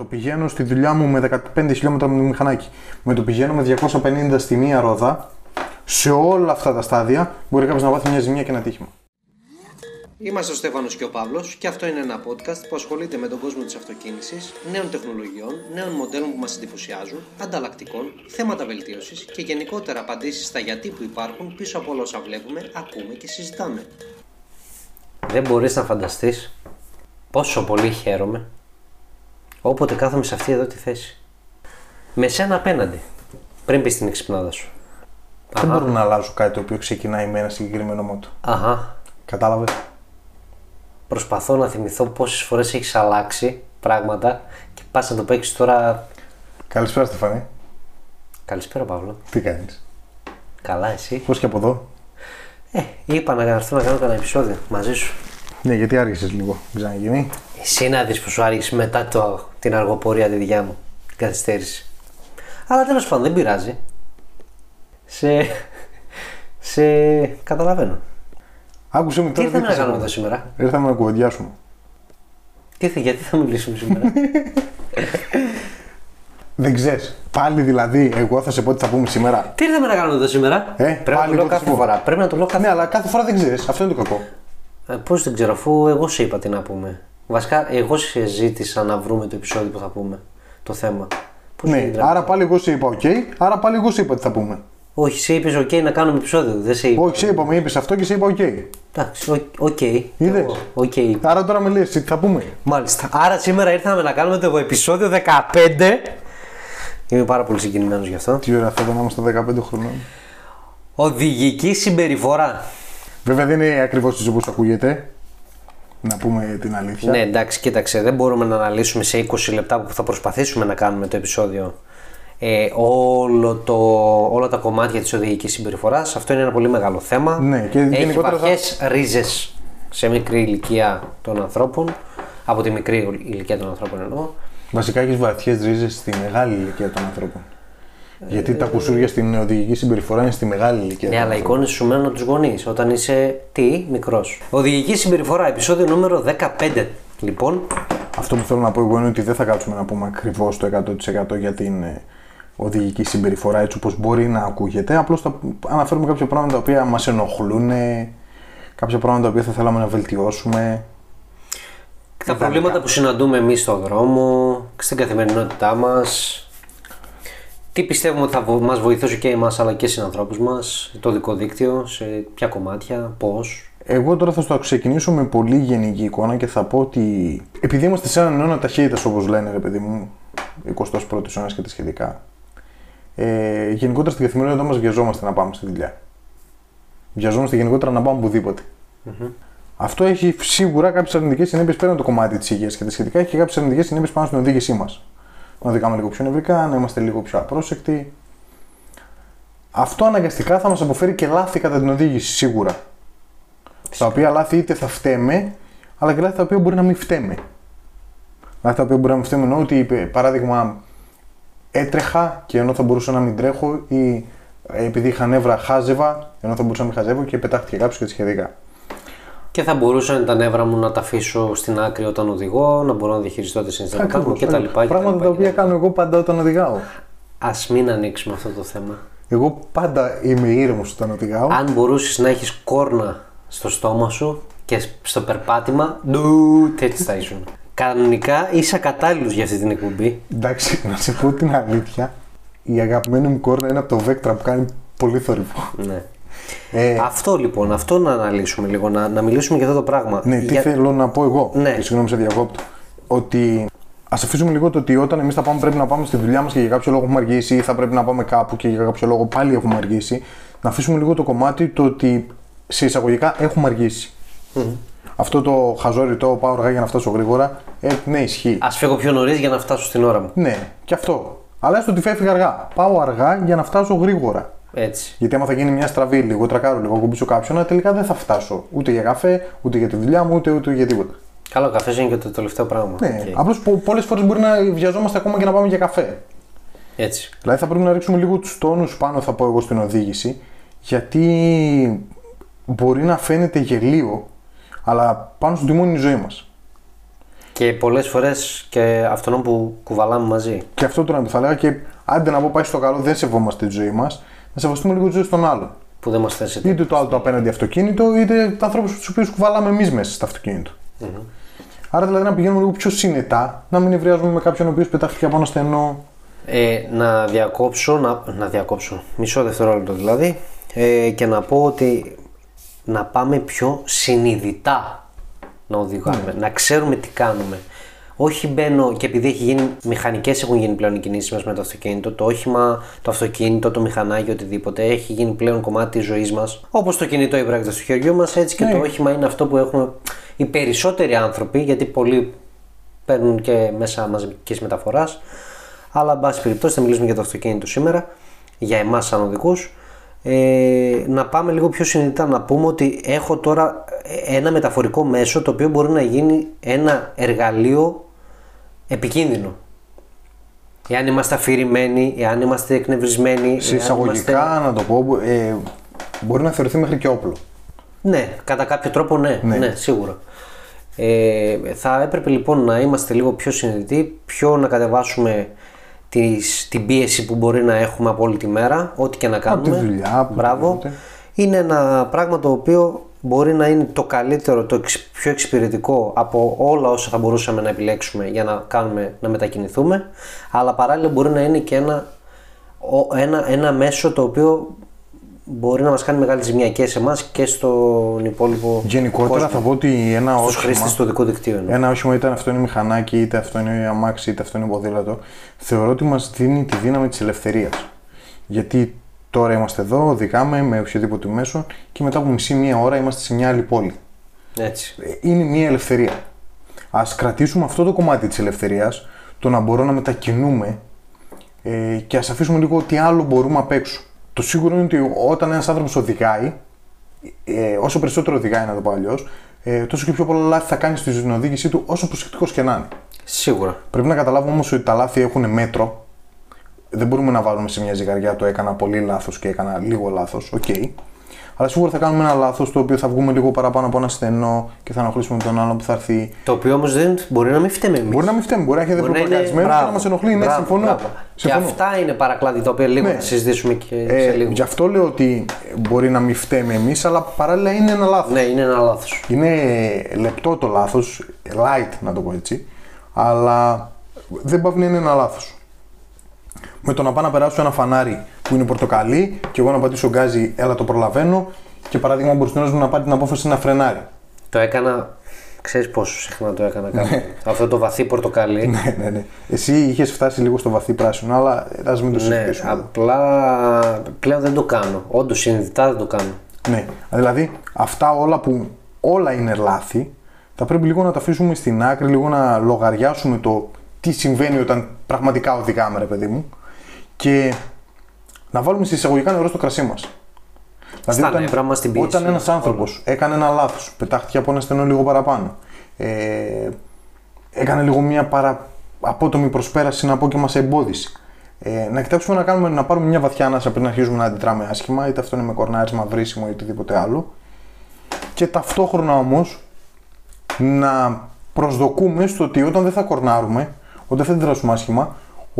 το πηγαίνω στη δουλειά μου με 15 χιλιόμετρα με το μηχανάκι, με το πηγαίνω με 250 στη μία ρόδα, σε όλα αυτά τα στάδια μπορεί κάποιος να βάθει μια ζημιά και ένα τύχημα. Είμαστε ο Στέφανος και ο Παύλος και αυτό είναι ένα podcast που ασχολείται με τον κόσμο της αυτοκίνησης, νέων τεχνολογιών, νέων μοντέλων που μας εντυπωσιάζουν, ανταλλακτικών, θέματα βελτίωσης και γενικότερα απαντήσεις στα γιατί που υπάρχουν πίσω από όλα όσα βλέπουμε, ακούμε και συζητάμε. Δεν μπορείς να φανταστείς πόσο πολύ χαίρομαι όποτε κάθομαι σε αυτή εδώ τη θέση. Με σένα απέναντι, πριν πει την εξυπνάδα σου. Δεν μπορώ να αλλάζω κάτι το οποίο ξεκινάει με ένα συγκεκριμένο μότο. Αχα. Κατάλαβες; Προσπαθώ να θυμηθώ πόσες φορές έχεις αλλάξει πράγματα και πας να το παίξεις τώρα. Καλησπέρα, Στεφανή. Καλησπέρα, Παύλο. Τι κάνεις; Καλά, εσύ. Πώς και από εδώ; Ε, είπα να έρθω να κάνω ένα επεισόδιο μαζί σου. Ναι, γιατί άργησες λίγο. Ξαναγίνει. Εσύ να δεις που σου άργησε μετά το, την αργοπορία τη δικιά μου. Την καθυστέρηση. Αλλά τέλος πάντων δεν πειράζει. Σε. σε. καταλαβαίνω. Άκουσε με Τι τώρα. ήρθαμε δεν να κάνουμε ξέρω. εδώ σήμερα; Ήρθαμε να κουβεντιάσουμε. Τι θε, γιατί θα μιλήσουμε σήμερα; Δεν ξέρεις. Πάλι δηλαδή, εγώ θα σε πω τι θα πούμε σήμερα. Τι ήρθαμε να κάνουμε εδώ σήμερα; Ε, Πρέπει να πάλι το λέω εγώ θα κάθε σου πω. φορά. Πρέπει να το λέω κάθε Ναι, αλλά κάθε φορά δεν ξέρεις. Αυτό είναι το κακό. Ε, Πώς δεν ξέρω, αφού εγώ σε είπα τι να πούμε. Βασικά, εγώ σε ζήτησα να βρούμε το επεισόδιο που θα πούμε. Το θέμα. Πώς ναι, γίνεται, άρα πάλι εγώ σε είπα οκ, άρα πάλι εγώ σε είπα τι θα πούμε. Όχι, σε είπες: OK, να κάνουμε επεισόδιο. Δεν σε είπα. Όχι, σε είπα, με είπες αυτό και σε είπα οκ. Εντάξει, OK. OK. Είδες; Οκ. Άρα τώρα με λες, τι θα πούμε. Μάλιστα. Άρα σήμερα ήρθαμε να κάνουμε το επεισόδιο 15. Είμαι πάρα πολύ συγκινημένος γι' αυτό. Τι ώρα θα ήταν να είμαστε 15 χρονών. Οδηγική συμπεριφορά. Βέβαια δεν είναι ακριβώς έτσι όπως ακούγεται. Να πούμε την αλήθεια. Ναι, εντάξει, κοίταξε. Δεν μπορούμε να αναλύσουμε σε 20 λεπτά που θα προσπαθήσουμε να κάνουμε το επεισόδιο ε, όλο το, όλα τα κομμάτια της οδηγικής συμπεριφοράς. Αυτό είναι ένα πολύ μεγάλο θέμα. Ναι, και Έχει γενικότερα θα- βαθιές ρίζες σε μικρή ηλικία των ανθρώπων. Από τη μικρή ηλικία των ανθρώπων εννοώ. Βασικά έχεις βαθιές ρίζες στη μεγάλη ηλικία των ανθρώπων. Γιατί τα κουσούρια στην οδηγική συμπεριφορά είναι στη μεγάλη ηλικία. Ναι, των αλλά οι ανθρώπων. εικόνες σου μένουν από τους γονείς όταν είσαι τι, μικρός. Οδηγική συμπεριφορά, επεισόδιο νούμερο 15. Λοιπόν, Αυτό που θέλω να πω εγώ είναι ότι δεν θα κάτσουμε να πούμε ακριβώς το 100% για την ε, οδηγική συμπεριφορά έτσι όπως μπορεί να ακούγεται. Απλώς θα αναφέρουμε κάποια πράγματα τα οποία μας ενοχλούν, κάποια πράγματα τα οποία θα θέλαμε να βελτιώσουμε. τα προβλήματα που συναντούμε εμείς στον δρόμο, στην καθημερινότητά μας. Τι πιστεύουμε ότι θα βο- μας βοηθούσε και εμάς αλλά και συνανθρώπους μας, το δικό δίκτυο, σε ποια κομμάτια, πώς; Εγώ τώρα θα στο ξεκινήσω με πολύ γενική εικόνα και θα πω ότι επειδή είμαστε σε έναν αιώνα ταχύτητας, όπως λένε ρε παιδί μου, 21ο αιώνας και τα σχετικά, ε, γενικότερα στην καθημερινότητά μας βιαζόμαστε να πάμε στη δουλειά. Βιαζόμαστε γενικότερα να πάμε οπουδήποτε. Αυτό έχει σίγουρα κάποιες αρνητικές συνέπειες πέραν το κομμάτι της υγείας και τα σχετικά, έχει και κάποιες αρνητικές συνέπειες πάνω στην οδήγησή μας. Να οδηγάμε λίγο πιο νευρικά, να είμαστε λίγο πιο απρόσεκτοι. Αυτό αναγκαστικά θα μας αποφέρει και λάθη κατά την οδήγηση σίγουρα. Στα οποία λάθη είτε θα φταίμε, αλλά και λάθη τα οποία μπορεί να μην φταίμε. Λάθη τα οποία μπορεί να μην φταίμε εννοώ ότι, ε, παράδειγμα, έτρεχα και ενώ θα μπορούσα να μην τρέχω ή ε, επειδή είχα νεύρα χάζευα, ενώ θα μπορούσα να μην χαζεύω και πετάχτηκε κάποιος και τα σχετικά. Και θα μπορούσαν τα νεύρα μου να τα αφήσω στην άκρη όταν οδηγώ, να μπορώ να διαχειριστώ τη συναισθήματά μου Ακριβώς, κτλ. ακριβώς. Πράγματα τα οποία κάνω εγώ πάντα όταν οδηγάω. Α μην ανοίξουμε αυτό το θέμα. Εγώ πάντα είμαι ήρεμος όταν οδηγάω. Αν μπορούσες να έχεις κόρνα στο στόμα σου και στο περπάτημα, ντου, έτσι θα ήσουν. Κανονικά είσαι ακατάλληλος για αυτή την εκπομπή. Εντάξει, να σε πω την αλήθεια. Η αγαπημένη μου κόρνα είναι από το Vectra που κάνει πολύ θόρυβο. Ναι. Ε, Αυτό λοιπόν, αυτό να αναλύσουμε λίγο, να, να μιλήσουμε για αυτό το πράγμα. Ναι, τι Για- θέλω να πω εγώ. Ναι. Και συγγνώμη, σε διακόπτω. Ότι ας αφήσουμε λίγο το ότι όταν εμείς θα πάμε, πρέπει να πάμε στη δουλειά μας και για κάποιο λόγο έχουμε αργήσει ή θα πρέπει να πάμε κάπου και για κάποιο λόγο πάλι έχουμε αργήσει. Να αφήσουμε λίγο το κομμάτι το ότι σε εισαγωγικά έχουμε αργήσει. Αυτό το χαζό ρητό, πάω αργά για να φτάσω γρήγορα, ε, ναι, ισχύει. Α φύγω πιο νωρίς για να φτάσω στην ώρα μου. Ναι, και αυτό. Αλλά έστω ότι φεύγει αργά. Πάω αργά για να φτάσω γρήγορα. Έτσι. Γιατί άμα θα γίνει μια στραβή, λίγο τρακάρω, λίγο ακουμπήσω κάποιον, τελικά δεν θα φτάσω ούτε για καφέ, ούτε για τη δουλειά μου, ούτε, ούτε για τίποτα. Καλό ο καφές είναι και το τελευταίο πράγμα. Ναι, Οκ. απλώς πολλές φορές μπορεί να βιαζόμαστε ακόμα και να πάμε για καφέ. Έτσι. Δηλαδή θα πρέπει να ρίξουμε λίγο τους τόνους πάνω, θα πω εγώ, στην οδήγηση, γιατί μπορεί να φαίνεται γελίο, αλλά πάνω στον τιμόνι είναι η ζωή μας. Και πολλές φορές και αυτόν που κουβαλάμε μαζί. Και αυτό τώρα θα λέγα και άντε να πω πάει στο καλό, δεν σεβόμαστε τη ζωή μας, να σεβαστούμε λίγο τη ζωή των άλλων. Που δεν μας θέσει. Είτε το άλλο το απέναντι αυτοκίνητο, είτε του ανθρώπους του οποίους κουβαλάμε εμείς μέσα στο αυτοκίνητο. Mm-hmm. Άρα δηλαδή να πηγαίνουμε λίγο πιο συνετά, να μην ευρεάζουμε με κάποιον ο οποίος πετάχτηκε από ένα στενό. Ε, να διακόψω, να, να διακόψω, μισό δευτερόλεπτο δηλαδή, ε, και να πω ότι να πάμε πιο συνειδητά να οδηγάμε, ναι. να ξέρουμε τι κάνουμε. Όχι μπαίνω και επειδή έχει γίνει, μηχανικές έχουν γίνει πλέον οι κινήσεις μας με το αυτοκίνητο, το όχημα, το αυτοκίνητο, το μηχανάκι, οτιδήποτε, έχει γίνει πλέον κομμάτι της ζωής μας. Όπως το κινητό υπράκτη στο χεριού μας, έτσι και ναι. το όχημα είναι αυτό που έχουμε οι περισσότεροι άνθρωποι, γιατί πολλοί παίρνουν και μέσα μαζικής μεταφοράς, αλλά εν πάση περιπτώσει θα μιλήσουμε για το αυτοκίνητο σήμερα, για εμάς σαν οδικούς, ε, να πάμε λίγο πιο συνειδητά να πούμε ότι έχω τώρα ένα μεταφορικό μέσο το οποίο μπορεί να γίνει ένα εργαλείο επικίνδυνο. Εάν είμαστε αφηρημένοι, εάν είμαστε εκνευρισμένοι. Σε εισαγωγικά, να το πω, ε, μπορεί να θεωρηθεί μέχρι και όπλο. Ναι, κατά κάποιο τρόπο ναι, ναι. ναι σίγουρα. Ε, θα έπρεπε λοιπόν να είμαστε λίγο πιο συνειδητοί, πιο να κατεβάσουμε τις, την πίεση που μπορεί να έχουμε από όλη τη μέρα, ό,τι και να κάνουμε. Από τη δουλειά, Μπράβο. Είναι ένα πράγμα το οποίο μπορεί να είναι το καλύτερο, το πιο εξυπηρετικό από όλα όσα θα μπορούσαμε να επιλέξουμε για να κάνουμε, να μετακινηθούμε, αλλά παράλληλα μπορεί να είναι και ένα, ένα, ένα μέσο το οποίο μπορεί να μας κάνει μεγάλη ζημιά και σε εμάς και στον υπόλοιπο. Γενικότερα κόσμο. θα πω ότι ένα όχημα. χρήστες του δικού δικτύου. Ένα όχημα, είτε αυτό είναι μηχανάκι, είτε αυτό είναι αμάξι, είτε αυτό είναι ποδήλατο, θεωρώ ότι μας δίνει τη δύναμη της ελευθερίας. Γιατί τώρα είμαστε εδώ, οδηγάμε με οποιοδήποτε μέσο και μετά από μισή μία ώρα είμαστε σε μια άλλη πόλη. Έτσι. Είναι μια ελευθερία. Α κρατήσουμε αυτό το κομμάτι της ελευθερίας, το να μπορώ να μετακινούμε ε, και ας αφήσουμε λίγο τι άλλο μπορούμε απ' έξω. Το σίγουρο είναι ότι όταν ένας άνθρωπος οδηγάει, ε, όσο περισσότερο οδηγάει, να το πω αλλιώς, ε, τόσο και πιο πολλά λάθη θα κάνει στην οδήγησή του, όσο προσεκτικός και να είναι. Σίγουρα. Πρέπει να καταλάβουμε όμως ότι τα λάθη έχουν μέτρο. Δεν μπορούμε να βάλουμε σε μια ζυγαριά το έκανα πολύ λάθος και έκανα λίγο λάθος. OK. Okay αλλά σίγουρα θα κάνουμε ένα λάθος το οποίο θα βγούμε λίγο παραπάνω από ένα στενό και θα ενοχλήσουμε τον άλλον που θα έρθει. Το οποίο όμως δεν μπορεί να μην φταίμε εμείς. Μπορεί να μην φταίμε, μπορεί να έχετε προπαγανδισμένο και να μας ενοχλεί. Ναι, συμφωνώ. Μπράβο. Και αυτά είναι παρακλάδια τα οποία λίγο ναι. θα συζητήσουμε και ε, σε λίγο. Γι' αυτό λέω ότι μπορεί να μην φταίμε εμείς, αλλά παράλληλα είναι ένα λάθος. Ναι, είναι ένα λάθος. Είναι λεπτό το λάθος, light να το πω έτσι, αλλά δεν πάει να είναι ένα λάθος. Με το να πάω να περάσω ένα φανάρι που είναι πορτοκαλί και εγώ να πατήσω γκάζι, έλα το προλαβαίνω και παράδειγμα μπροστινό μου να πάρει την απόφαση να φρενάρει. Το έκανα. Ξέρεις πόσο συχνά το έκανα κάτι. Ναι. Αυτό το βαθύ πορτοκαλί. ναι, ναι, ναι. Εσύ είχες φτάσει λίγο στο βαθύ πράσινο, αλλά ας μην το συζητήσουμε. Ναι, απλά πλέον δεν το κάνω. Όντως συνειδητά δεν το κάνω. Ναι, δηλαδή αυτά όλα που όλα είναι λάθη, θα πρέπει λίγο να τα αφήσουμε στην άκρη, λίγο να λογαριάσουμε το τι συμβαίνει όταν πραγματικά οδηγάμε, ρε παιδί μου. Και να βάλουμε σε εισαγωγικά νερό στο κρασί μας. Δηλαδή, όταν, νεύρα μας την όταν ένας άνθρωπος έκανε ένα λάθος, πετάχτηκε από ένα στενό λίγο παραπάνω, ε, έκανε λίγο μια παρα, απότομη προσπέραση να πω και μας εμπόδισε. Ε, να κοιτάξουμε να, κάνουμε, να πάρουμε μια βαθιά ανάσα πριν αρχίσουμε να αντιτράμε άσχημα, είτε αυτό είναι με κορνάρισμα, βρίσιμο ή οτιδήποτε άλλο. Και ταυτόχρονα όμως να προσδοκούμε στο ότι όταν δεν θα κορνάρουμε, όταν δεν θα αντιδράσουμε άσχημα,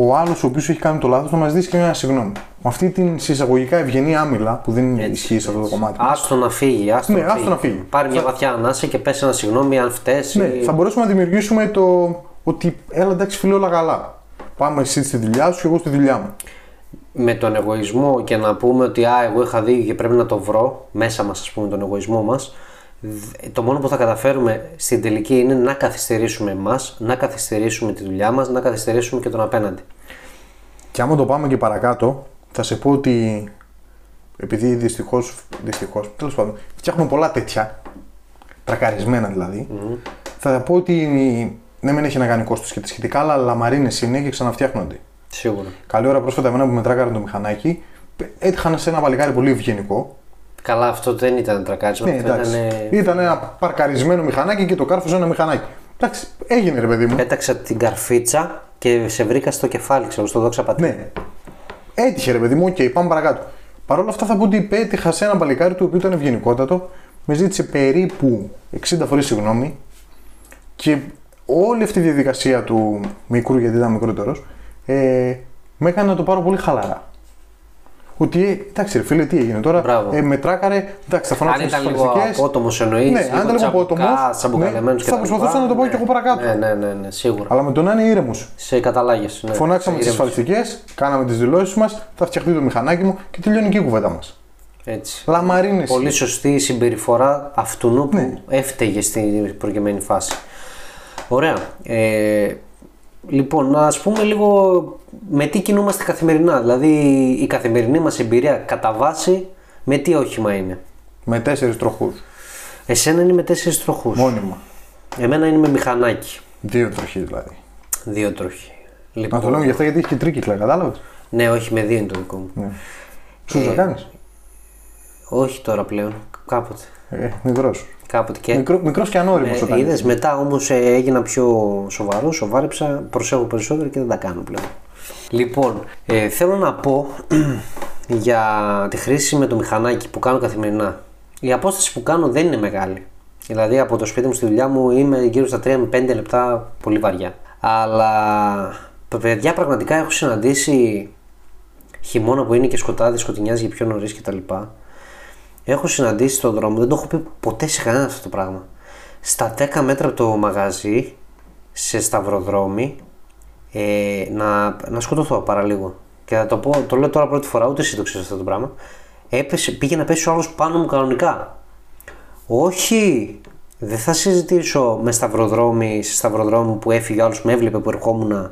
ο άλλος ο οποίος έχει κάνει το λάθος να μας δεις και μια συγγνώμη. Με αυτή την συσσαγωγικά ευγενή άμυλα που δεν Έτσι, ισχύει σε αυτό το κομμάτι. Άστο να φύγει. Άστο, ναι, να, φύγει. να φύγει. Πάρει μια βαθιά ανάσα και πέσει ένα συγγνώμη αν φταίει. Ναι, θα μπορέσουμε να δημιουργήσουμε το ότι έλα εντάξει φίλε όλα καλά. Πάμε εσύ στη δουλειά σου και εγώ στη δουλειά μου. Με τον εγωισμό και να πούμε ότι α, εγώ είχα δίκιο και πρέπει να το βρω μέσα μας, ας πούμε, τον εγωισμό μας το μόνο που θα καταφέρουμε στην τελική είναι να καθυστερήσουμε εμάς, να καθυστερήσουμε τη δουλειά μας, να καθυστερήσουμε και τον απέναντι. Και άμα το πάμε και παρακάτω, θα σε πω ότι επειδή δυστυχώς, δυστυχώς, τέλος πάντων, φτιάχνουμε πολλά τέτοια, τρακαρισμένα δηλαδή, mm-hmm. θα πω ότι ναι, δεν έχει να κάνει κόστο και τα σχετικά, αλλά λαμαρίνες είναι και ξαναφτιάχνονται. Σίγουρα. Καλή ώρα πρόσφατα, εμένα που με τράκαρε το μηχανάκι, έτυχαν σε ένα παλικάρι πολύ ευγενικό, Καλά, αυτό δεν ήταν τρακάρισμα. Ναι, ήταν... ήταν ένα παρκαρισμένο μηχανάκι και το κάρφωσε ένα μηχανάκι. Εντάξει, έγινε ρε παιδί μου. Πέταξα την καρφίτσα και σε βρήκα στο κεφάλι, ξέρω, στο δόξα πατέρα. Ναι. Έτυχε ρε παιδί μου, OK, okay, πάμε παρακάτω. Παρ' όλα αυτά θα πω ότι πέτυχα σε ένα παλικάρι το οποίο ήταν ευγενικότατο, με ζήτησε περίπου 60 φορές συγγνώμη και όλη αυτή η διαδικασία του μικρού, γιατί ήταν μικρότερος, ε, με έκανε να το πάρω πολύ χαλαρά. Ότι ε, εντάξει, ρε φίλε, τι έγινε τώρα; Μπράβο. Ε, με τράκαρε. Εντάξει, θα φωνάξω Αν τις ήταν λίγο ασφαλιστικέ. απότομος εννοείς. Ναι, αν ήταν λίγο απότομος. Ναι, θα προσπαθούσα να το πω και εγώ παρακάτω. Ναι, ναι, ναι, ναι, σίγουρα. Αλλά με το να είναι ήρεμος. Σε καταλάγες. Ναι. Φωνάξαμε τις Σε ηρέμους. ασφαλιστικές, κάναμε τις δηλώσεις μας, θα φτιαχτεί το μηχανάκι μου και τελειώνει και η κουβέντα μας. Έτσι. Λαμαρίνες. Πολύ σωστή η συμπεριφορά αυτού που Ναι. έφταιγε στην προκειμένη φάση. Ωραία. Ε, λοιπόν, να ας πούμε λίγο με τι κινούμαστε καθημερινά. Δηλαδή, η καθημερινή μας εμπειρία κατά βάση με τι όχημα είναι; Με τέσσερις τροχούς. Εσένα είναι με τέσσερις τροχούς; Μόνιμα. Εμένα είναι με μηχανάκι. Δύο τροχοί δηλαδή. Δύο τροχοί. Να Λοιπόν, το λέμε γι' αυτό γιατί έχει και τρίκυκλα, κατάλαβες; ναι, όχι με δύο είναι το δικό μου. Ναι. Σου θα κάνεις; Όχι τώρα πλέον. Κάποτε. Ε, μικρός. Κάποτε και Μικρό, μικρός και ανώριμος όταν. Είδες είσαι. μετά όμως έγινα πιο σοβαρός, σοβάρεψα, προσέχω περισσότερο και δεν τα κάνω πλέον. Λοιπόν, ε, θέλω να πω για τη χρήση με το μηχανάκι που κάνω καθημερινά. Η απόσταση που κάνω δεν είναι μεγάλη. Δηλαδή από το σπίτι μου στη δουλειά μου είμαι γύρω στα 3 με 5 λεπτά πολύ βαριά. Αλλά παιδιά πραγματικά έχω συναντήσει χειμώνα που είναι και σκοτάδι, σκοτεινιάζει πιο νωρίς κτλ. Έχω συναντήσει στον δρόμο, δεν το έχω πει ποτέ σε κανένα αυτό το πράγμα. Στα 10 μέτρα από το μαγαζί, σε σταυροδρόμι, ε, να, να σκοτωθώ παραλίγο. Και θα το πω, το λέω τώρα πρώτη φορά, ούτε εσύ το ξέρεις αυτό το πράγμα. Έπεσε, πήγε να πέσει ο άλλος πάνω μου κανονικά. Όχι, δεν θα συζητήσω με σταυροδρόμι, σε σταυροδρόμι που έφυγε ο άλλος, με έβλεπε που ερχόμουν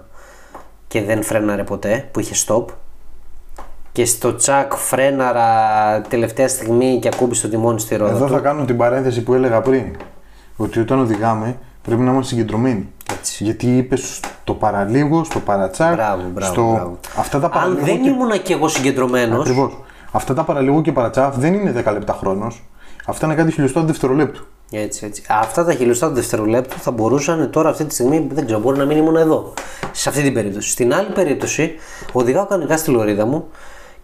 και δεν φρέναρε ποτέ, που είχε stop. Και στο τσακ φρέναρα τελευταία στιγμή και ακούμπησε το τιμόνι στη ρόδα Εδώ του. θα κάνω την παρένθεση που έλεγα πριν. Ότι όταν οδηγάμε πρέπει να είμαστε συγκεντρωμένοι. Έτσι. Γιατί είπε στο παραλίγο, στο παρατσάκ, Μπράβο, μπράβο, στο... μπράβο. Αυτά τα Αν παραλίγο δεν και... ήμουνα κι εγώ συγκεντρωμένο, Ακριβώς. Αυτά τα παραλίγο και παρατσάκ δεν είναι 10 λεπτά χρόνος. Αυτά είναι κάτι χιλιοστό δευτερολέπτου. Έτσι, έτσι. Αυτά τα χιλιοστά του δευτερολέπτου θα μπορούσαν τώρα αυτή τη στιγμή, δεν ξέρω, μπορεί να μην ήμουν εδώ. Σε αυτή την περίπτωση. Στην άλλη περίπτωση, οδηγάω κανονικά στη λωρίδα μου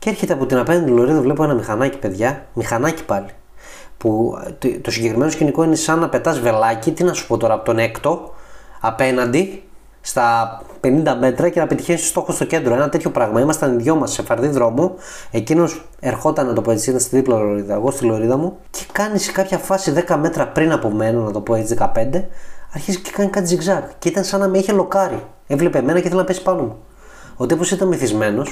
και έρχεται από την απέναντι λωρίδα, βλέπω ένα μηχανάκι, παιδιά. Μηχανάκι πάλι. Που ε, το, το συγκεκριμένο σκηνικό είναι σαν να πετάς βελάκι, τι να σου πω τώρα, από τον έκτο απέναντι στα 50 μέτρα και να πετυχαίνεις το στόχο στο κέντρο. Ένα τέτοιο πράγμα. Ήμασταν οι δυο μας σε φαρδί δρόμο. Εκείνος ερχόταν να το πω έτσι, ήταν στη δίπλα λωρίδα, εγώ στη λωρίδα μου και κάνει σε κάποια φάση 10 μέτρα πριν από μένα, να το πω έτσι 15, αρχίζει και κάνει κάτι zigzag. Και ήταν σαν να με είχε λοκάρει. Έβλεπε εμένα και ήθελε να πέσει πάνω μου. Ο τύπος ήταν μεθυσμένο.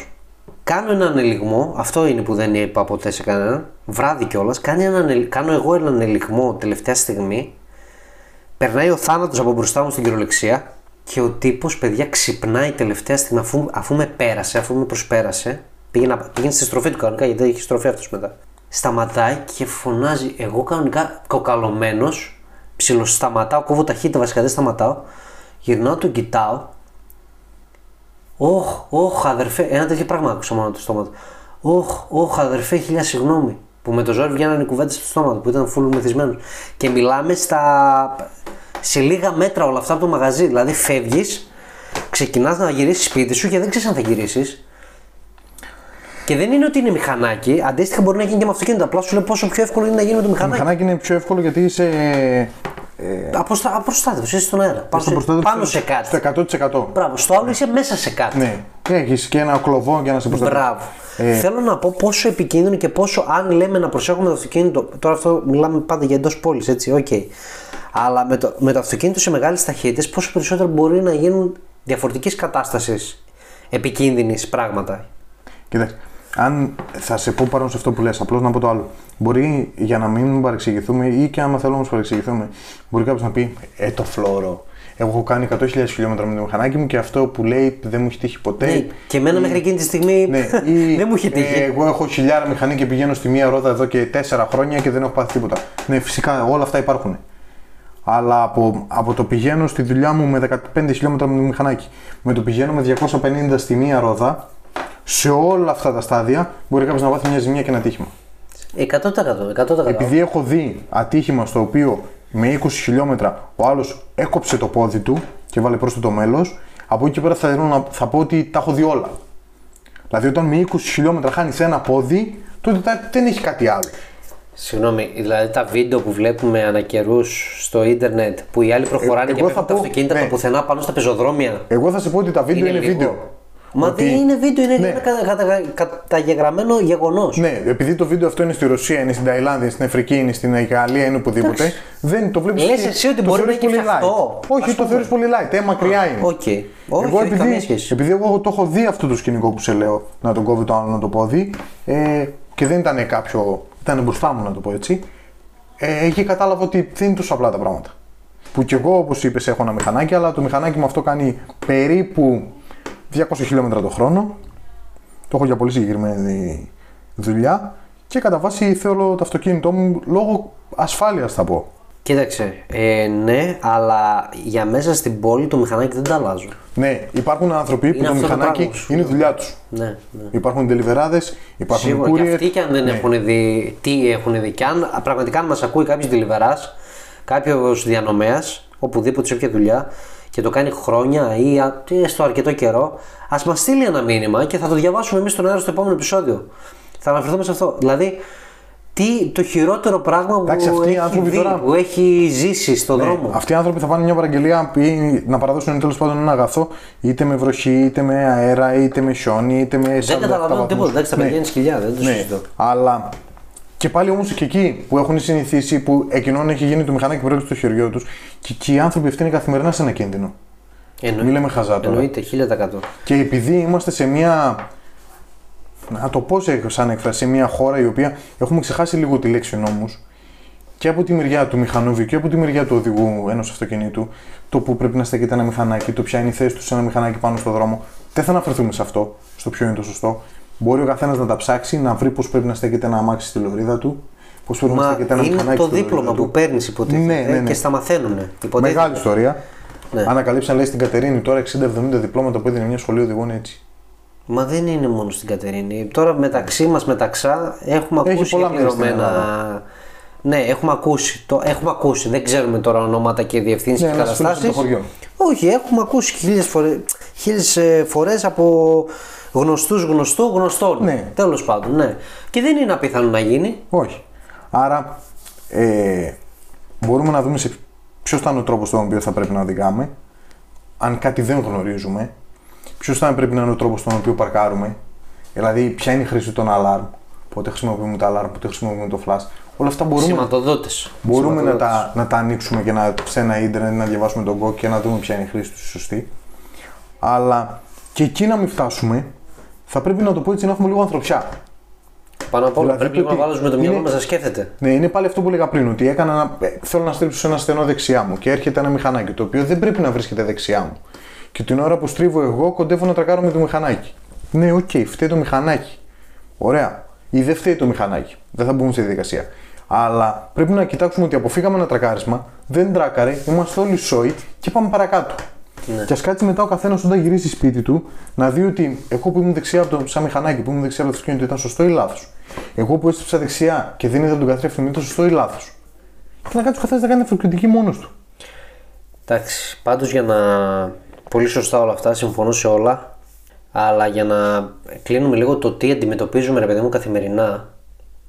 Κάνω έναν ελιγμό, αυτό είναι που δεν είπα ποτέ σε κανέναν, βράδυ κιόλας. Κάνω εγώ έναν ελιγμό τελευταία στιγμή Περνάει ο θάνατος από μπροστά μου στην κυριολεξία και ο τύπος, παιδιά, ξυπνάει τελευταία στιγμή αφού, αφού με πέρασε, αφού με προσπέρασε. Πήγαινε, πήγαινε στη στροφή του κανονικά, γιατί έχει στροφή αυτός μετά. Σταματάει και φωνάζει. Εγώ κανονικά κοκαλωμένος, ψιλοσταματάω, κόβω ταχύτητα βασικά, δεν σταματάω. Γυρνάω, τον κοιτάω. Όχ, όχ, αδερφέ, ένα τέτοιο πράγμα άκουσα μόνο από το στόμα του. Όχ, όχ, αδερφέ, χίλια συγγνώμη. Που με το ζόρι βγαίνανε οι κουβέντες στο στόμα του, που ήταν φούλου μεθυσμένος. Και μιλάμε στα. σε λίγα μέτρα όλα αυτά από το μαγαζί. Δηλαδή φεύγεις, ξεκινάς να γυρίσεις σπίτι σου και δεν ξέρεις αν θα γυρίσεις. Και δεν είναι ότι είναι μηχανάκι, αντίστοιχα μπορεί να γίνει και με αυτοκίνητο. Απλά σου λέει πόσο πιο εύκολο είναι να γίνει με το Το μηχανάκι. μηχανάκι είναι πιο εύκολο γιατί είσαι ε, Αποστα... Απροστάτευση, είσαι στον αέρα. Πάνω, στο σε... προστάτευση πάνω σε κάτι. στο 100%. Μπράβο, στο άλλο είσαι μέσα σε κάτι. Ναι. Έχεις και ένα κλωβό για να σε προστατεύει. Μπράβο. Ε, Θέλω να πω πόσο επικίνδυνο και πόσο αν λέμε να προσέχουμε το αυτοκίνητο. Τώρα αυτό μιλάμε πάντα για εντός πόλης, έτσι, οκ. Αλλά με το, με το αυτοκίνητο σε μεγάλες ταχύτητες, πόσο περισσότερο μπορεί να γίνουν διαφορετική κατάσταση επικίνδυνης πράγματα. Κοίταξε, αν θα σε πω παρόν σε αυτό που λες, απλώς να πω το άλλο. Μπορεί για να μην παρεξηγηθούμε ή και άμα θέλω να μας παρεξηγηθούμε, μπορεί κάποιος να πει Ε, το φλόρο. Εγώ έχω κάνει 100.000 χιλιόμετρα με το μηχανάκι μου και αυτό που λέει δεν μου έχει τύχει ποτέ. Ναι, και εμένα μέχρι εκείνη τη στιγμή Ναι, ή, δεν μου είχε τύχει. ε, εγώ έχω χιλιάρα μηχανή και πηγαίνω στη μία ρόδα εδώ και 4 χρόνια και δεν έχω πάθει τίποτα. Ναι, φυσικά όλα αυτά υπάρχουν. Αλλά από, από το πηγαίνω στη δουλειά μου με 15 χιλιόμετρα με το μηχανάκι, με το πηγαίνω με 250 στη μία ρόδα, σε όλα αυτά τα στάδια μπορεί κάποιος να πάθει μια ζημία και ένα ατύχημα. 100%. 100%. Επειδή έχω δει ατύχημα στο οποίο με 20 χιλιόμετρα ο άλλος έκοψε το πόδι του και βάλε προς το το μέλος, από εκεί και πέρα θα, θέλω να- θα πω ότι τα έχω δει όλα. Δηλαδή, όταν με 20 χιλιόμετρα χάνεις ένα πόδι, τότε τα- δεν έχει κάτι άλλο. Συγγνώμη, δηλαδή τα βίντεο που βλέπουμε ανά καιρούς στο ίντερνετ που οι άλλοι προχωράνε Ε, και εγώ πέφτουν θα τα πω- αυτοκίνητα ναι. από το πουθενά πάνω στα πεζοδρόμια. Εγώ θα σου πω ότι τα βίντεο είναι, Είναι λίγο. βίντεο. Μα Ότι- δεν είναι βίντεο, είναι Ναι. ένα κατα- κατα- καταγεγραμμένο γεγονός. Ναι, επειδή το βίντεο αυτό είναι στη Ρωσία, είναι στην Ταϊλάνδη, είναι στην Αφρική, είναι στην Γαλλία, είναι οπουδήποτε, δεν το βλέπεις. Λες εσύ ότι μπορεί να έχει και αυτό. Όχι, Ας το πούμε. θεωρείς πολύ light, ε, μακριά είναι. Οκ. Όχι, εγώ όχι, καμία επειδή, σχέση. επειδή εγώ το έχω δει αυτό το σκηνικό που σε λέω να τον κόβει το άλλο να το πόδι ε, και δεν ήταν κάποιο. ήταν μπροστά μου να το πω έτσι. Ε, εκεί κατάλαβα ότι δεν είναι τόσο απλά τα πράγματα. Που κι εγώ, όπως είπες, έχω ένα μηχανάκι, αλλά το μηχανάκι μου αυτό κάνει περίπου 200 χιλιόμετρα το χρόνο. Το έχω για πολύ συγκεκριμένη δουλειά και κατά βάση θέλω το αυτοκίνητό μου λόγω ασφάλειας θα πω. Κοίταξε, ε, ναι, αλλά για μέσα στην πόλη το μηχανάκι δεν τα αλλάζω. Ναι, υπάρχουν άνθρωποι που Είναι το αυτό το μηχανάκι πράγμα σου. είναι η δουλειά τους. Ναι, ναι. Υπάρχουν deliverάδε, υπάρχουν Σίγουρα και courier. αυτοί και αν δεν Ναι. έχουν δει τι έχουν δει. Και αν πραγματικά αν μας ακούει κάποιος τηλεβερά, κάποιος διανομέας, οπουδήποτε σε όποια δουλειά και το κάνει χρόνια ή α- τι, έστω αρκετό καιρό, ας μας στείλει ένα μήνυμα και θα το διαβάσουμε εμείς στον αέρα στο επόμενο επεισόδιο. Θα αναφερθούμε σε αυτό. Δηλαδή, τι, το χειρότερο πράγμα που, Εντάξει, αυτοί οι έχει άνθρωποι δει, τώρα- που έχει ζήσει στον Ναι, δρόμο. Αυτοί οι άνθρωποι θα πάνε μια παραγγελία ή να παραδώσουν τέλος πάντων ένα αγαθό είτε με βροχή, είτε με αέρα, είτε με χιόνι, είτε με 47 Δεν καταλαβαίνω βαθμούς. τίποτα. Εντάξει, τα Ναι. παιδιά είναι σκυλιά, δεν το Ναι, συζητώ. αλλά και πάλι όμως και εκεί που έχουν συνηθίσει, που εκείνον έχει γίνει το μηχανάκι που έρχεται στο χεριό τους και εκεί οι άνθρωποι αυτοί είναι καθημερινά σε ένα κίνδυνο. Εννοεί- Μην λέμε χαζά τώρα. Εννοείται, 1000%. Και επειδή είμαστε σε μια. Να το πω σε, σαν έκφραση, σε μια χώρα η οποία έχουμε ξεχάσει λίγο τη λέξη νόμου και από τη μεριά του μηχανόβιου και από τη μεριά του οδηγού ενός αυτοκινήτου, το που πρέπει να στέκεται ένα μηχανάκι, το ποια είναι η θέση τους σε ένα μηχανάκι πάνω στο δρόμο. Δεν θα αναφερθούμε σε αυτό, στο ποιο είναι το σωστό. Μπορεί ο καθένας να τα ψάξει, να βρει πώς πρέπει να στέκεται ένα αμάξι στη λωρίδα του, πώς πρέπει να Μα στέκεται ένα είναι μηχανάκι το στη λωρίδα δίπλωμα του. που παίρνεις υποτίθεται Ναι, ναι, ναι. και στα μαθαίνουν. Μεγάλη ιστορία. Ναι. Ανακαλύψαν λέει στην Κατερίνη τώρα 60-70 διπλώματα που έδινε μια σχολή οδηγών έτσι. Μα δεν είναι μόνο στην Κατερίνη. Τώρα μεταξύ μας, μεταξά, έχουμε Έχει ακούσει πολλά και μέρη στην πληρωμένα. Ναι, έχουμε ακούσει. Το, έχουμε ακούσει. Δεν ξέρουμε τώρα ονόματα και διευθύνσεις Ναι, και αλλά στους φίλους καταστάσεις. από το χωριό. Όχι, έχουμε ακούσει χίλιες φορέ χίλιες, ε, φορές από γνωστούς γνωστού γνωστών. Ναι. Τέλος πάντων, ναι. Και δεν είναι απίθανο να γίνει. Όχι. Άρα ε, μπορούμε να δούμε σε ποιος θα είναι ο τρόπος στον οποίο θα πρέπει να οδηγάμε. Αν κάτι δεν γνωρίζουμε, ποιος θα πρέπει να είναι ο τρόπος στον οποίο παρκάρουμε. Δηλαδή, ποια είναι η χρήση των alarm, πότε χρησιμοποιούμε τα alarm, πότε χρησιμοποιούμε το flash. Όλα αυτά μπορούμε, Σηματοδότες. μπορούμε να, τα, να τα ανοίξουμε και να, σε ένα ίντερνετ να διαβάσουμε τον κόκκι και να δούμε ποια είναι η χρήση τους σωστή. Αλλά και εκεί να μην φτάσουμε, θα πρέπει να το πω έτσι να έχουμε λίγο ανθρωπιά. Πάνω απ' όλα Δηλαδή, πρέπει το λίγο να ότι βάλουμε το μυαλό είναι- μας να σκέφτεται. Ναι, είναι πάλι αυτό που έλεγα πριν. Ότι έκανα ένα, ε, θέλω να στρίψω σε ένα στενό δεξιά μου και έρχεται ένα μηχανάκι το οποίο δεν πρέπει να βρίσκεται δεξιά μου. Και την ώρα που στρίβω εγώ, κοντεύω να τρακάρω με το μηχανάκι. Ναι, οκ, φταίει το μηχανάκι. Ωραία. Ή δεν φταίει το μηχανάκι. Δεν θα μπούμε στη διαδικασία. Αλλά πρέπει να κοιτάξουμε ότι αποφύγαμε ένα τρακάρισμα, δεν τράκαρε, είμαστε όλοι σώοι και πάμε παρακάτω. Ναι. Και ας κάτσει μετά ο καθένας όταν γυρίσει σπίτι του να δει ότι εγώ που ήμουν δεξιά από το σαν μηχανάκι, που ήμουν δεξιά από το αυτοκίνητο ήταν σωστό ή λάθος. Εγώ που έστρεψα δεξιά και δεν είδα τον καθρέφτη μου ήταν σωστό ή λάθος. Και να κάτσει ο καθένας να κάνει αυτοκριτική μόνος του. Εντάξει, πάντως για να... Πολύ σωστά όλα αυτά, συμφωνώ σε όλα. Αλλά για να κλείνουμε λίγο το τι αντιμετωπίζουμε, ρε παιδί μου, καθημερινά.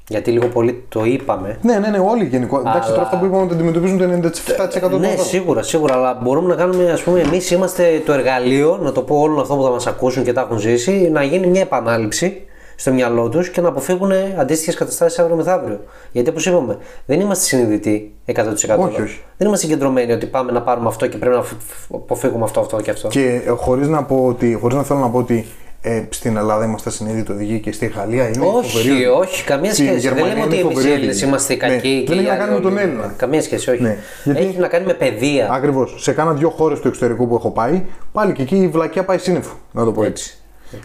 Γιατί λίγο πολύ το είπαμε. Ναι, ναι, ναι, όλοι γενικώ. Εντάξει, τώρα αυτά που είπαμε ότι αντιμετωπίζουν το 97% των Ναι, ανθρώπων. σίγουρα, σίγουρα. Αλλά μπορούμε να κάνουμε, ας πούμε, εμείς είμαστε το εργαλείο, να το πω όλων αυτών που θα μας ακούσουν και τα έχουν ζήσει, να γίνει μια επανάληψη στο μυαλό τους και να αποφύγουν αντίστοιχες καταστάσεις αύριο μεθαύριο. Γιατί όπως είπαμε, δεν είμαστε συνειδητοί 100%. Όχι, όχι. Δεν είμαστε συγκεντρωμένοι ότι πάμε να πάρουμε αυτό και πρέπει να φ- φ- αποφύγουμε αυτό, αυτό και αυτό. Και χωρίς να, πω ότι, χωρίς να θέλω να πω ότι ε, στην Ελλάδα είμαστε συνείδητοι οδηγοί και στη Γαλλία είναι Όχι, φοβεροί. όχι, καμία Στη σχέση. Δεν Γερμανία λέμε ότι είναι εμείς οι φοβεροί Έλληνες οδηγοί. είμαστε οι Ναι, κακοί και Δεν οι έχει να άλλοι κάνει με τον όλοι- Έλληνα. Καμία σχέση, όχι. Ναι, γιατί- Έχει να κάνει με παιδεία. Ακριβώς. Σε κάνα δύο χώρες του εξωτερικού που έχω πάει, πάλι και εκεί η βλακιά πάει σύννεφο. Να το πω έτσι.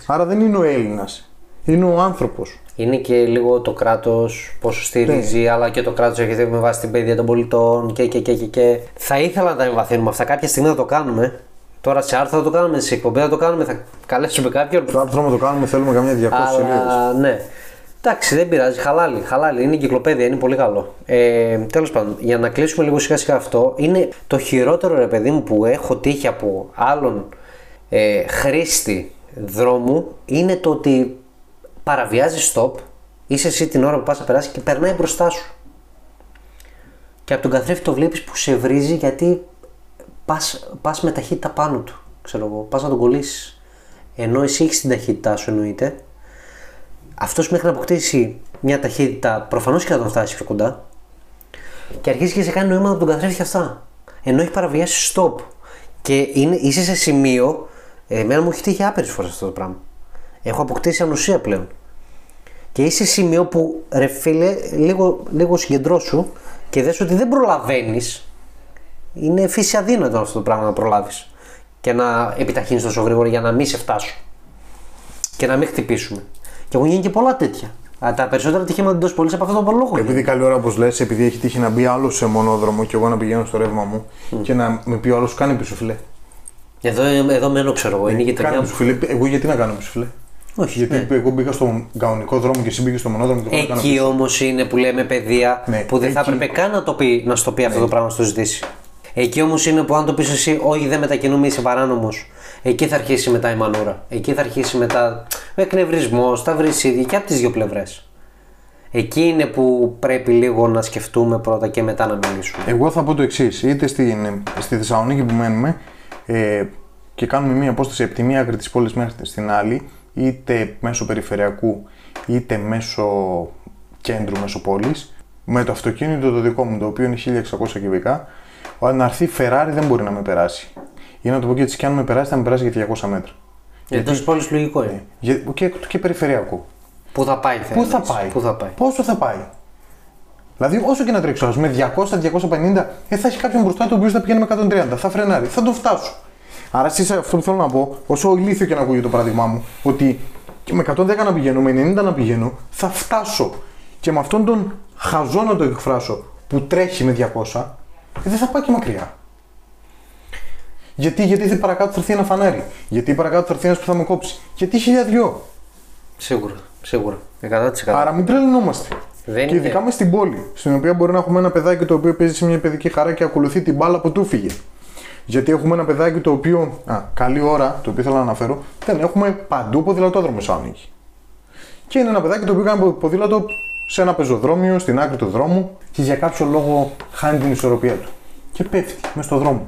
Άρα δεν είναι ο Έλληνας. Είναι ο άνθρωπος. Είναι και λίγο το κράτος πόσο στηρίζει, Ναι. αλλά και το κράτος έχει με βάση την παιδεία των πολιτών και, και, και, και, και. Θα ήθελα να τα εμβαθύνουμε αυτά. Κάποια στιγμή θα το κάνουμε. Τώρα σε άρθρο θα το κάνουμε, σε εκπομπή θα το κάνουμε, θα καλέσουμε κάποιον. Το άρθρο να το κάνουμε θέλουμε καμιά 200 σελίδες. Αλλά ναι. Εντάξει, δεν πειράζει. Χαλάλι, χαλάλι. Είναι εγκυκλοπαίδεια, είναι πολύ καλό. Ε, Τέλος πάντων, για να κλείσουμε λίγο σιγά σιγά αυτό, είναι το χειρότερο ρε παιδί μου που έχω τύχει από άλλον ε, χρήστη δρόμου είναι το ότι παραβιάζεις stop Είσαι εσύ την ώρα που πας να περάσεις και περνάει μπροστά σου. Και από τον καθρέφτη το βλέπεις που σε βρίζει γιατί πας με ταχύτητα πάνω του. Ξέρω εγώ, πας να τον κολλήσεις. Ενώ εσύ έχεις την ταχύτητά σου εννοείται. Αυτός μέχρι να αποκτήσει μια ταχύτητα προφανώς και θα τον φτάσει πιο κοντά. Και αρχίζει και σε κάνει νοήματα από τον καθρέφτη αυτά. Ενώ έχει παραβιάσει stop. Και είναι, είσαι σε σημείο. Εμένα μου έχει τύχει άπειρες φορές αυτό το πράγμα. Έχω αποκτήσει ανοσία πλέον. Και είσαι σε σημείο που ρε φίλε, λίγο, λίγο συγκεντρώσου και δες ότι δεν προλαβαίνεις. Είναι φύση αδύνατο αυτό το πράγμα να προλάβεις και να επιταχύνεις τόσο γρήγορα για να μην σε φτάσω και να μην χτυπήσουμε. Και έχουν γίνει και πολλά τέτοια. Τα περισσότερα ατυχήματα εντός πόλης από αυτόν τον λόγο. Επειδή καλή ώρα, όπως λες, επειδή έχει τύχει να μπει άλλος σε μονόδρομο και εγώ να πηγαίνω στο ρεύμα μου και να με πει ο άλλος κάνει πίσω φιλέ. Εδώ, εδώ μένω, ξέρω εγώ. Είναι η γειτονιά μου. Εγώ γιατί να κάνω πίσω φιλέ; Όχι. Γιατί ναι. εγώ μπήκα στον κανονικό δρόμο και εσύ μπήκες στο μονόδρομο και Εκεί όμως είναι που λέμε παιδεία ναι, που δεν εκεί... θα έπρεπε καν να, το πει, να στο πει αυτό ναι. το πράγμα, να το ζητήσει. Εκεί όμως είναι που αν το πεις εσύ, Όχι, δεν μετακινούμε, είσαι παράνομος. Εκεί θα αρχίσει μετά η μανούρα. Εκεί θα αρχίσει μετά ο εκνευρισμός, τα βρυσίδια και από τις δύο πλευρές. Εκεί είναι που πρέπει λίγο να σκεφτούμε πρώτα και μετά να μιλήσουμε. Εγώ θα πω το εξής. Είτε στη, στη Θεσσαλονίκη που μένουμε ε, και κάνουμε μία απόσταση από τη μία άκρη της πόλης μέχρι στην άλλη, είτε μέσω περιφερειακού είτε μέσω κέντρου μέσω πόλης, με το αυτοκίνητο το δικό μου το οποίο είναι 1600 κυβικά, να έρθει Ferrari δεν μπορεί να με περάσει. Ή να το πω και έτσι, και αν με περάσει, θα με περάσει για 200 μέτρα. Για τόσες πόλεις λογικό είναι. Για, και, και περιφερειακό. Πού θα πάει, Πού θα πάει; Πού θα πάει; Πόσο θα πάει; Δηλαδή, όσο και να τρέξω, με 200-250, ε, θα έχει κάποιον μπροστά του ο οποίος θα πηγαίνει με 130, θα φρενάρει, θα τον φτάσω. Άρα, εσύ αυτό που θέλω να πω, όσο ηλίθιο και να ακούγεται το παράδειγμά μου, ότι και με 110 να πηγαίνω, με 90 να πηγαίνω, θα φτάσω. Και με αυτόν τον χαζό να το εκφράσω που τρέχει με 200, ε, δεν θα πάει και μακριά. Γιατί, γιατί παρακάτω θα έρθει ένα φανάρι; Γιατί παρακάτω θα έρθει ένας που θα με κόψει; Γιατί χιλιαδιό. Σίγουρα, σίγουρα. 100%. Άρα μην τρελνόμαστε. Δεν και ειδικά με στην πόλη, στην οποία μπορεί να έχουμε ένα παιδάκι το οποίο παίζει σε μια παιδική χαρά και ακολουθεί την μπάλα που του φύγε. Γιατί έχουμε ένα παιδάκι το οποίο. Α, καλή ώρα, το οποίο θέλω να αναφέρω, δεν έχουμε παντού ποδηλατόδρομο σαν ανοίγει. Και είναι ένα παιδάκι το οποίο κάνει ποδήλατο σε ένα πεζοδρόμιο, στην άκρη του δρόμου και για κάποιο λόγο χάνει την ισορροπία του. Και πέφτει μέσα στο δρόμο.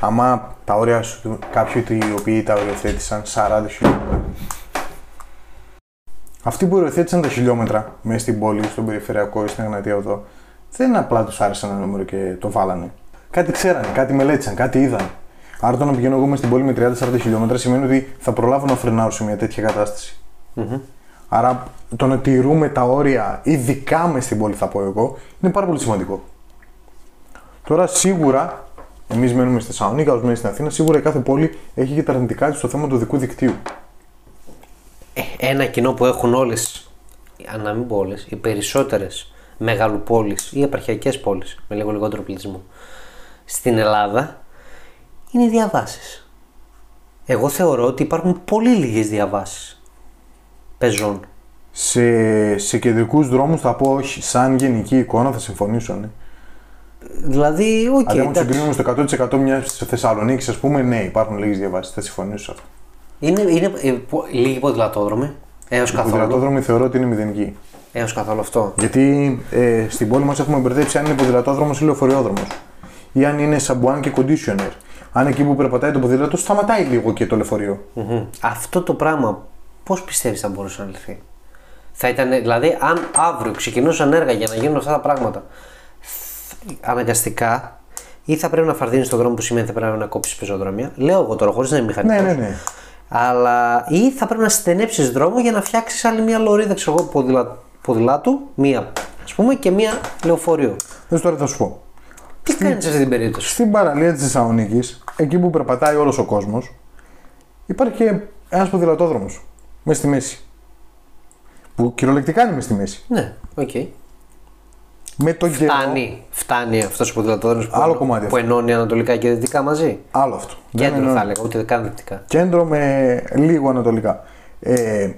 Άμα τα όρια σου, κάποιοι οι οποίοι τα οριοθέτησαν 40 χιλιόμετρα. Αυτοί που οριοθέτησαν τα χιλιόμετρα μέσα στην πόλη, στον περιφερειακό ή στην Εγνατία Οδό, δεν απλά τους άρεσε ένα νούμερο και το βάλανε. Κάτι ξέρανε, κάτι μελέτησαν, κάτι είδαν. Άρα το να πηγαίνω εγώ μέσα στην πόλη με 30-40 χιλιόμετρα σημαίνει ότι θα προλάβω να φρενάρω σε μια τέτοια κατάσταση. Mm-hmm. Άρα το να τηρούμε τα όρια, ειδικά μες στην πόλη, θα πω εγώ, είναι πάρα πολύ σημαντικό. Τώρα σίγουρα, εμείς μένουμε στη Θεσσαλονίκη, μένουμε στην Αθήνα, σίγουρα η κάθε πόλη έχει και τα αρνητικά της στο θέμα του δικού δικτύου. Ε, ένα κοινό που έχουν όλες, αν να μην πω όλες, οι περισσότερες μεγαλοπόλεις ή επαρχιακές πόλεις με λίγο λιγότερο πληθυσμό στην Ελλάδα είναι οι διαβάσεις. Εγώ θεωρώ ότι υπάρχουν πολύ λίγες διαβάσεις πεζών. Σε, σε κεντρικούς δρόμους θα πω όχι. Σαν γενική εικόνα θα συμφωνήσω. Ναι. Δηλαδή, OK. Okay, Αν συγκρίνουμε στο 100% μια Θεσσαλονίκη, ας πούμε, ναι, υπάρχουν λίγες διαβάσεις. Θα συμφωνήσω σε αυτό. Είναι, είναι ε, λίγοι ποδηλατόδρομοι. Έως καθόλου. Οι ποδηλατόδρομοι θεωρώ ότι είναι μηδενικοί. Έως καθόλου αυτό. Γιατί ε, στην πόλη μας έχουμε μπερδέψει αν είναι ποδηλατόδρομος ή λεωφορειόδρομο. Ή αν είναι σαμπουάν και conditioner. Αν εκεί που περπατάει το ποδήλατο σταματάει λίγο και το λεωφορείο. Mm-hmm. Αυτό το πράγμα πώς πιστεύεις θα μπορούσε να λυθεί; Θα ήταν, δηλαδή, αν αύριο ξεκινούσαν έργα για να γίνουν αυτά τα πράγματα, αναγκαστικά ή θα πρέπει να φαρδύνεις τον δρόμο που σημαίνει θα πρέπει να κόψεις πεζοδρόμια. Λέω εγώ τώρα, χωρίς να είμαι μηχανικός. Ναι, ναι, ναι. Αλλά ή θα πρέπει να στενέψεις δρόμο για να φτιάξεις άλλη μια λωρίδα ξέρω εγώ, ποδηλα... ποδηλάτου, μία ας πούμε και μία λεωφορείο. Δεν τώρα θα σου πω. Τι κάνεις σε αυτή την περίπτωση; Στην παραλία της Θεσσαλονίκης, εκεί που περπατάει όλος ο κόσμος, υπάρχει και ένας ποδηλατόδρομος μέσα στη μέση. Που κυριολεκτικά είναι μέσα στη μέση. Ναι, OK. Okay. Με τον φτάνει, καιρό. Φτάνει αυτός ο ποδηλατόδρομος που, Άλλο κομμάτι που ενώνει ανατολικά και δυτικά μαζί; Άλλο αυτό. Κέντρο Δεν θα έλεγα, ούτε καν δυτικά. Κέντρο με λίγο ανατολικά. Ε,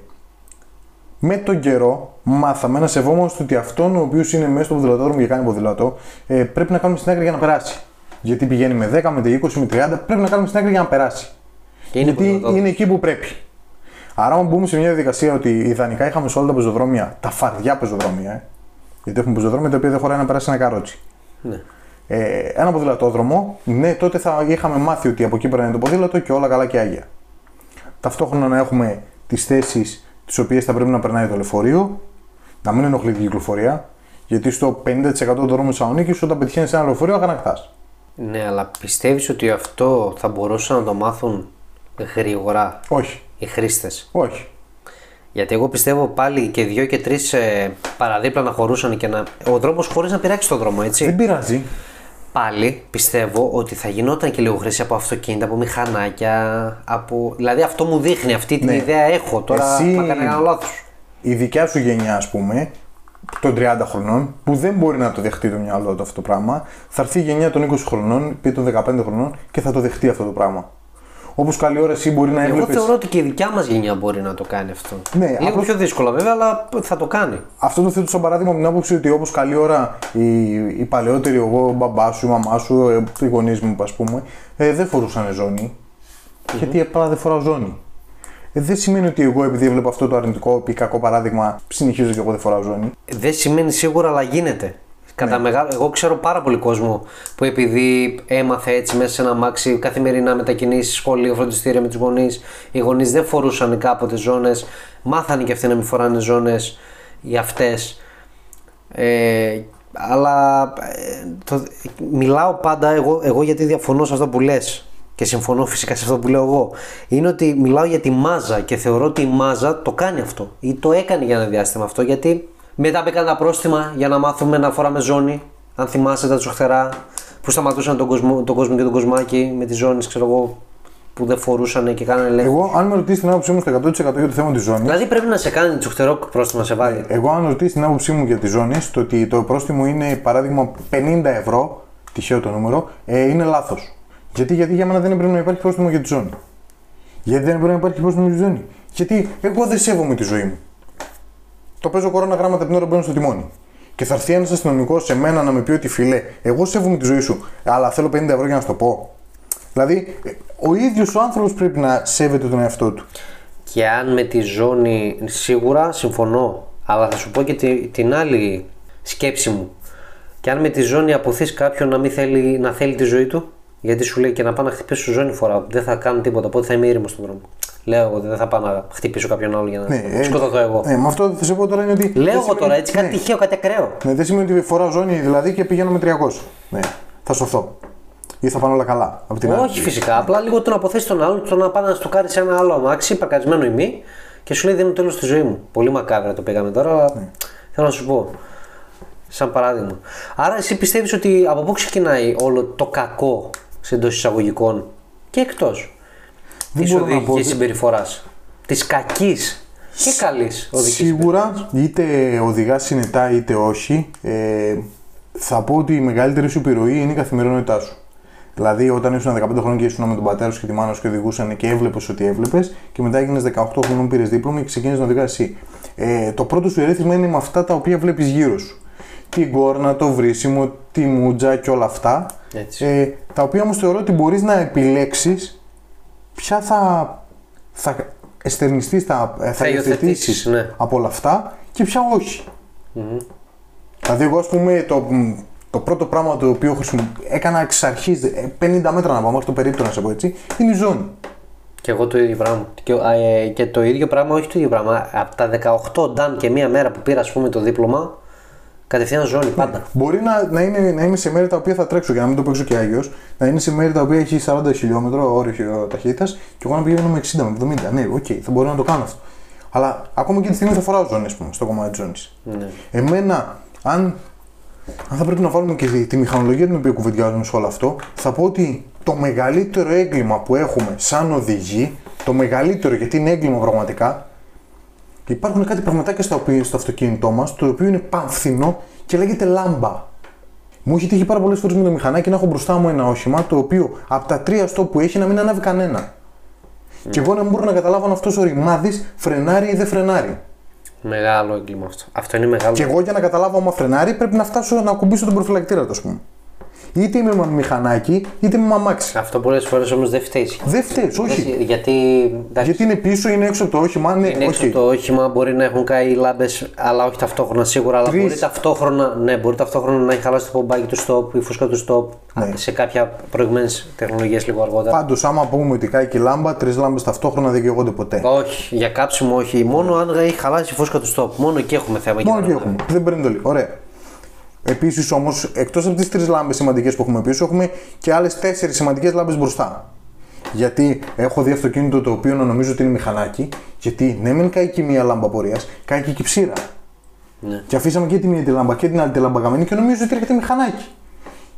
με τον καιρό μάθαμε να σεβόμαστε ότι αυτόν ο οποίος είναι μέσα στο ποδηλατόδρομο και κάνει ποδηλατό ε, πρέπει να κάνουμε στην άκρη για να περάσει. Γιατί πηγαίνει με 10, με 20, με 30, πρέπει να κάνουμε στην άκρη για να περάσει. Και είναι Γιατί είναι εκεί που πρέπει. Άρα, αν μπούμε σε μια διαδικασία ότι ιδανικά είχαμε σε όλα τα πεζοδρόμια, τα φαρδιά πεζοδρόμια, ε, γιατί έχουμε πεζοδρόμια τα οποία δεν χωράει να περάσει ένα καρότσι. Ναι. Ε, ένα ποδηλατόδρομο, ναι, τότε θα είχαμε μάθει ότι από εκεί περνάει το ποδήλατο και όλα καλά και άγια. Ταυτόχρονα να έχουμε τις θέσεις τις οποίες θα πρέπει να περνάει το λεωφορείο, να μην ενοχλεί την κυκλοφορία, γιατί στο 50% των δρόμων τη Θεσσαλονίκης, όταν πετυχαίνεις ένα λεωφορείο, αγανακτάς. Ναι, αλλά πιστεύεις ότι αυτό θα μπορούσαν να το μάθουν γρήγορα; Όχι. Οι χρήστες. Όχι. Γιατί εγώ πιστεύω πάλι και δύο και τρεις ε, παραδίπλα να χωρούσαν και να. Ο δρόμος χωρίς να πειράξει τον δρόμο, έτσι. Δεν πειράζει. Πάλι πιστεύω ότι θα γινόταν και λίγο χρήση από αυτοκίνητα, από μηχανάκια. Από... Δηλαδή αυτό μου δείχνει, αυτή την Ναι. ιδέα έχω. Τώρα Εσύ- θα κάνω ένα λάθος. Η δικιά σου γενιά, ας πούμε, των 30 χρονών, που δεν μπορεί να το δεχτεί το μυαλό του αυτό το πράγμα, θα έρθει η γενιά των 20 χρονών ή των 15 χρονών και θα το δεχτεί αυτό το πράγμα. Όπως καλή ώρα εσύ μπορεί να Εγώ έβλεπες. θεωρώ ότι και η δικιά μας γενιά μπορεί να το κάνει αυτό. Ναι, Λίγο απλώς- πιο δύσκολα βέβαια, αλλά θα το κάνει. Αυτό το θέτω σαν παράδειγμα από την άποψη ότι όπως καλή ώρα οι, οι παλαιότεροι, εγώ, ο μπαμπάς σου, η μαμά σου, ε, οι γονείς μου, ας πούμε, ε, δεν φορούσαν ζώνη. Γιατί απλά δεν φοράω ζώνη. Ε, δεν σημαίνει ότι εγώ επειδή έβλεπα αυτό το αρνητικό ή κακό παράδειγμα, συνεχίζω και εγώ δεν φοράω ζώνη. Δεν σημαίνει σίγουρα, αλλά γίνεται. Κατά Ναι. μεγάλο... Εγώ ξέρω πάρα πολύ κόσμο που επειδή έμαθε έτσι μέσα σε ένα μάξι καθημερινά μετακινήσεις, σχολείο, φροντιστήρια με τους γονείς, οι γονείς δεν φορούσαν κάποτε ζώνες, μάθανε και αυτοί να μην φοράνε ζώνες οι αυτές. Ε, αλλά ε, το, μιλάω πάντα εγώ, εγώ γιατί διαφωνώ σε αυτό που λες και συμφωνώ φυσικά σε αυτό που λέω εγώ είναι ότι μιλάω για τη μάζα και θεωρώ ότι η μάζα το κάνει αυτό ή το έκανε για ένα διάστημα αυτό γιατί μετά μπήκαν τα πρόστιμα για να μάθουμε να φοράμε ζώνη αν θυμάσαι τα τσοχτερά που σταματούσαν τον κόσμο, τον κόσμο και τον κοσμάκι με τις ζώνες ξέρω εγώ που δεν φορούσαν και κάνανε έλεγχο. Εγώ, αν με ρωτήσεις την άποψή μου στο 100% για το θέμα της ζώνη, Δηλαδή πρέπει να σε κάνει τσοχτερό πρόστιμα σε βάλει. εγώ, αν ρωτήσεις την άποψή μου για τη ζώνη, το ότι το πρόστιμο είναι παράδειγμα 50 ευρώ, τυχαίο το νούμερο, ε, είναι λάθος. Γιατί, γιατί για μένα δεν πρέπει να υπάρχει πρόστιμο για τη ζώνη. Γιατί δεν πρέπει να υπάρχει πρόστιμο για τη ζώνη. Γιατί εγώ δεν σέβομαι τη ζωή μου. Το παίζω κορώνα γράμματα την ώρα που μπαίνω στο τιμόνι. Και θα έρθει ένας αστυνομικός σε μένα να με πει ότι φιλέ, εγώ σέβομαι τη ζωή σου, αλλά θέλω 50 ευρώ για να σου το πω. Δηλαδή, ε, ο ίδιος ο άνθρωπος πρέπει να σέβεται τον εαυτό του. Και αν με τη ζώνη σίγουρα συμφωνώ, αλλά θα σου πω και τη- την άλλη σκέψη μου. Και αν με τη ζώνη αποθείς κάποιον να, μην θέλει, να θέλει τη ζωή του, γιατί σου λέει και να πάω να χτυπήσω στη ζώνη φορά, δεν θα κάνω τίποτα, οπότε θα είμαι ήρεμος στον δρόμο. Λέω εγώ, δεν θα πάω να χτυπήσω κάποιον άλλο για να Ναι, ε, σκοτωθώ εγώ. Ναι, με αυτό θα σε πω τώρα είναι ότι. Λέω δεν εγώ σημαίνει- τώρα έτσι κάτι ναι. τυχαίο, κάτι ακραίο. Ναι, δεν σημαίνει ότι φοράω ζώνη δηλαδή και πηγαίνω με 300. Ναι, θα σωθώ. Ή θα πάνε όλα καλά. Από την άλλη. Όχι φυσικά, απλά λίγο το να αποθέσεις τον άλλον, το να πάει να στοκάρει σε ένα άλλο αμάξι, παρκαρισμένο ή μη, και σου λέει δίνω τέλος στη ζωή μου. Πολύ μακάβρα το πήγαμε τώρα, αλλά Ναι. θέλω να σου πω. Σαν παράδειγμα. Άρα εσύ πιστεύεις ότι από πού ξεκινάει όλο το κακό σε εντός εισαγωγικών και εκτός; Δεν της μπορώ να πω οδηγική ότι- συμπεριφοράς. Της κακής και καλής οδηγικής Σίγουρα, είτε οδηγά συνετά είτε όχι, ε, θα πω ότι η μεγαλύτερη σου επιρροή είναι η καθημερινότητά σου. Δηλαδή, όταν ήσουν 15 χρόνια και ήσουν με τον πατέρα σου και τη μάνα σου και οδηγούσαν και έβλεπες ότι έβλεπες, και μετά έγινες 18 χρονών, πήρες δίπλωμα και ξεκίνησες να οδηγάς εσύ. Ε, το πρώτο σου ερέθισμα είναι με αυτά τα οποία βλέπεις γύρω σου. Την κόρνα, το βρίσιμο, τη μούτζα και όλα αυτά. Έτσι. Ε, τα οποία όμως θεωρώ ότι μπορείς να επιλέξεις ποια θα, θα εστερνιστείς, θα, θα, Θα υιοθετήσεις υιοθετήσεις, ναι. από όλα αυτά και ποια όχι. Δηλαδή, εγώ, ας πούμε, το, το πρώτο πράγμα το οποίο χρησιμο... έκανα εξ αρχής 50 μέτρα να πάω μέχρι το περίπτωμα, να σε πω έτσι, είναι η ζώνη. Και εγώ το ίδιο πράγμα. Και, α, ε, και το ίδιο πράγμα, όχι το ίδιο πράγμα. Από τα 18 ντάν και μία μέρα που πήρα, ας πούμε, το δίπλωμα, κατευθείαν ζώνη πάντα. Μπορεί να, να, είναι, να είμαι σε μέρη τα οποία θα τρέξω για να μην το παίξω και άγιος, να είναι σε μέρη τα οποία έχει 40 χιλιόμετρο όριο ταχύτητας και εγώ να πηγαίνω με 60 με 70. Ναι, οκ, θα μπορώ να το κάνω αυτό. Αλλά ακόμα και τη στιγμή θα φοράω ζώνη, ας πούμε, στο κομμάτι της ζώνης. Ναι. Εμένα, αν, αν θα πρέπει να βάλουμε και τη, τη μηχανολογία την οποία κουβεντιάζουμε σε όλο αυτό, θα πω ότι το μεγαλύτερο έγκλημα που έχουμε σαν οδηγοί, το μεγαλύτερο γιατί είναι έγκλημα πραγματικά, υπάρχουν κάτι πραγματάκια στα οποία, στο αυτοκίνητό μας, το οποίο είναι πανφθηνό και λέγεται λάμπα. Μου έχει τύχει πάρα πολλές φορές με το μηχανάκι να έχω μπροστά μου ένα όχημα το οποίο από τα τρία στο που έχει να μην ανάβει κανένα. Και εγώ να μην μπορώ να καταλάβω αν αυτός ο ρημάδης φρενάρει ή δεν φρενάρει. Μεγάλο έγκλημα αυτό. Αυτό είναι μεγάλο. Και εγώ για να καταλάβω άμα φρενάρει πρέπει να φτάσω να κουμπίσω τον προφυλακτήρα του, ας πούμε. Είτε είμαι με μηχανάκι, είτε είμαι με αμάξι. Αυτό πολλές φορές όμως δεν φταίει. Δεν φταίει, όχι. Δεν- Γιατί, εντάξει, Γιατί είναι πίσω, είναι έξω από το όχημα. Ναι, είναι έξω όχι. από το όχημα, μπορεί να έχουν καεί λάμπες, αλλά όχι ταυτόχρονα σίγουρα. Αλλά Τρεις. μπορεί ταυτόχρονα, ναι, μπορεί ταυτόχρονα να έχει χαλάσει το πομπάκι του stop, η φούσκα του stop Ναι. σε κάποια προηγούμενε τεχνολογίες λίγο αργότερα. Πάντως, άμα πούμε ότι κάει και η λάμπα, τρεις λάμπες ταυτόχρονα δεν καίγονται ποτέ. Όχι, για κάψιμο όχι. Μόνο αν έχει χαλάσει η φούσκα του stop. Μόνο εκεί έχουμε θέμα. Μόνο και εκεί δεν έχουμε. Δεν παίρνει το λίγο. Ωραία. Επίσης όμως, εκτός από τις τρεις λάμπες σημαντικές που έχουμε πίσω, έχουμε και άλλες τέσσερις σημαντικές λάμπες μπροστά. Γιατί έχω δει αυτοκίνητο το οποίο να νομίζω ότι είναι μηχανάκι, γιατί ναι, μεν κάει και μία λάμπα πορείας, κάει και η κυψίρα. Ναι. Και αφήσαμε και τη μία τη λάμπα και την άλλη τη λάμπα γαμμένη και νομίζω ότι έρχεται μηχανάκι.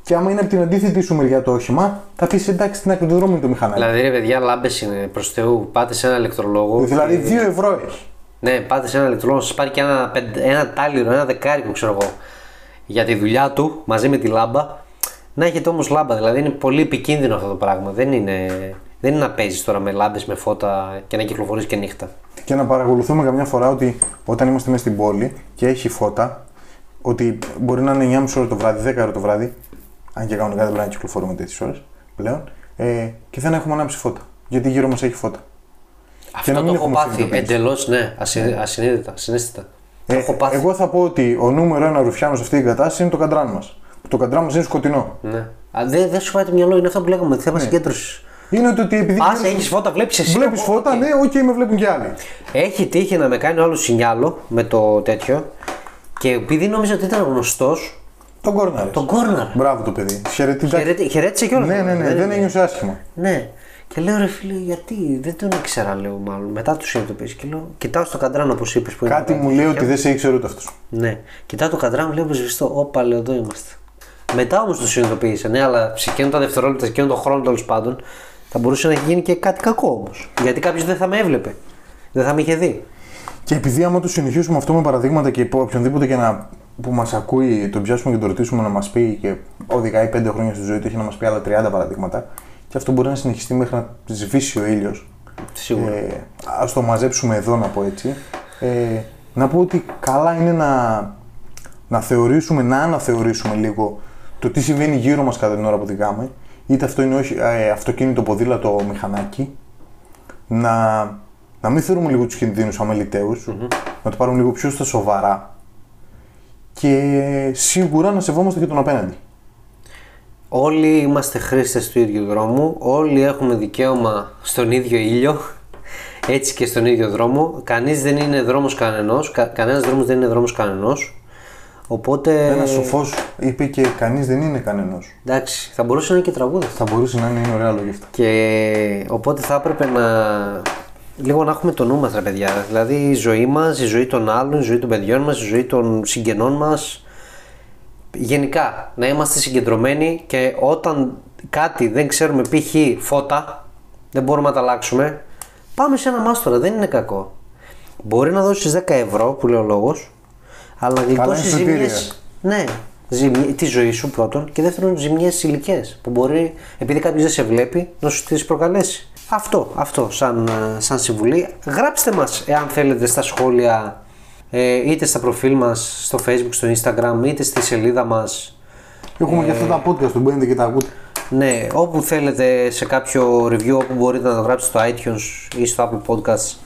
Και άμα είναι από την αντίθετη σου μεριά το όχημα, θα πεις εντάξει στην άκρη του δρόμου είναι το μηχανάκι. Δηλαδή, ρε παιδιά, λάμπες είναι προς Θεού. Πάτε σε ένα ηλεκτρολόγο. δηλαδή και- 2 ευρώ έχει. Ναι, πάτε σε ένα ηλεκτρολόγο, σας πάρει και ένα, πεντε- ένα τάλιρο, ένα δεκάρικο, ξέρω εγώ, για τη δουλειά του μαζί με τη λάμπα. Να έχετε όμως λάμπα, δηλαδή είναι πολύ επικίνδυνο αυτό το πράγμα. Δεν είναι, δεν είναι να παίζεις τώρα με λάμπες, με φώτα και να κυκλοφορείς και νύχτα. Και να παρακολουθούμε καμιά φορά ότι όταν είμαστε μέσα στην πόλη και έχει φώτα, ότι μπορεί να είναι 9.30 ώρα το βράδυ, 10 ώρα το βράδυ, αν και κανονικά δεν πρέπει να κυκλοφορούμε τέτοιες ώρες πλέον, ε, και δεν έχουμε ανάψει φώτα. Γιατί γύρω μας έχει φώτα. Αυτό να το μην έχω έχουμε πάθει συνειδητοποιήσει. εντελώς, ναι, ασυ- ασυνείδητα, ασυναίσθητα. Το Ε, έχω πάθει. εγώ θα πω ότι ο νούμερο ένα ρουφιάνος σε αυτή την κατάσταση είναι το καντράν μας. Το καντράν μας είναι σκοτεινό. Ναι. Α, Δεν δεν σου πάει το μυαλό, είναι αυτό που λέγαμε, θέμα Ναι. συγκέντρωσης. Είναι το ότι επειδή. Πας, έχεις φώτα, βλέπεις εσύ. Βλέπεις οκ. φώτα, ναι, οκ, με βλέπουν και άλλοι. Έχει τύχει να με κάνει ο άλλο σινιάλο με το τέτοιο και επειδή νόμιζα ότι ήταν γνωστός, Τον κόρναρες. τον κόρναρα. Μπράβο το παιδί. Χαιρετικά. Χαιρέτη- Χαιρέτησε κιόλας. Ναι, ναι, ναι, δεν ένιωσε άσχημα. Ναι. Και λέω ρε φίλε, γιατί; Δεν τον ήξερα, λέω μάλλον. Μετά τους συνειδητοποίησα και λέω, κοιτάω στο καντράν όπως είπες που είναι. Κάτι το μου λέει ότι δεν σε ήξερε ούτε αυτός. Ναι. Κοιτάω το καντράν, βλέπω σβηστό. Όπα, λέω, εδώ είμαστε. Μετά όμως το συνειδητοποίησα. Ναι, αλλά σε εκείνο τα δευτερόλεπτα, σε εκείνο τον χρόνο τέλος πάντων, θα μπορούσε να έχει γίνει και κάτι κακό όμως. Γιατί κάποιος δεν θα με έβλεπε. Δεν θα με είχε δει. Και επειδή άμα το συνεχίσουμε αυτό με παραδείγματα και από οποιονδήποτε και να, που μας ακούει, τον πιάσουμε και τον ρωτήσουμε να μας πει και οδηγάει 5 χρόνια στη ζωή του, έχει να μας πει άλλα 30 παραδείγματα. Και αυτό μπορεί να συνεχιστεί μέχρι να σβήσει ο ήλιος. Σίγουρα. Ε, Α το μαζέψουμε εδώ, να πω έτσι. Ε, να πω ότι καλά είναι να, να θεωρήσουμε, να αναθεωρήσουμε λίγο το τι συμβαίνει γύρω μας κατά την ώρα που οδηγάμε. Είτε αυτό είναι όχι, ε, αυτοκίνητο, ποδήλατο, μηχανάκι. Να, να μην θεωρούμε λίγο τους κινδύνους αμεληταίους, να το πάρουμε λίγο πιο στα σοβαρά. Και σίγουρα να σεβόμαστε και τον απέναντι. Όλοι είμαστε χρήστες του ίδιου δρόμου, όλοι έχουμε δικαίωμα στον ίδιο ήλιο, έτσι και στον ίδιο δρόμο. Κανείς δεν είναι δρόμος κανενός, κα, κανένας δρόμος δεν είναι δρόμος κανενός. Οπότε, Ένα σοφός είπε και κανείς δεν είναι κανένα. εντάξει, θα μπορούσε να είναι και τραγούδι. Θα μπορούσε να είναι, είναι ωραία λόγια αυτά. Και οπότε θα έπρεπε να λίγο να έχουμε το νου μας ρε παιδιά. Δηλαδή η ζωή μας, η ζωή των άλλων, η ζωή των παιδιών μας, η ζωή των συγγενών μας. Γενικά να είμαστε συγκεντρωμένοι και όταν κάτι δεν ξέρουμε π.χ. φώτα, δεν μπορούμε να τα αλλάξουμε, πάμε σε ένα μάστορα, δεν είναι κακό. Μπορεί να δώσεις 10 ευρώ που λέει ο λόγος, αλλά να γλιτώσεις εισιτήρια. ζημιές. Ναι, ζημι... τη ζωή σου πρώτον και δεύτερον ζημιές ηλικίε που μπορεί επειδή κάποιος δεν σε βλέπει να σου τις προκαλέσει. Αυτό, αυτό σαν, ε, σαν συμβουλή. Γράψτε μας εάν θέλετε στα σχόλια ε, είτε στα προφίλ μας στο facebook, στο instagram είτε στη σελίδα μας. Έχουμε και αυτά τα podcast που μπαίνετε και τα ακούτε. Ναι, όπου θέλετε σε κάποιο review όπου μπορείτε να το γράψετε στο iTunes ή στο Apple Podcasts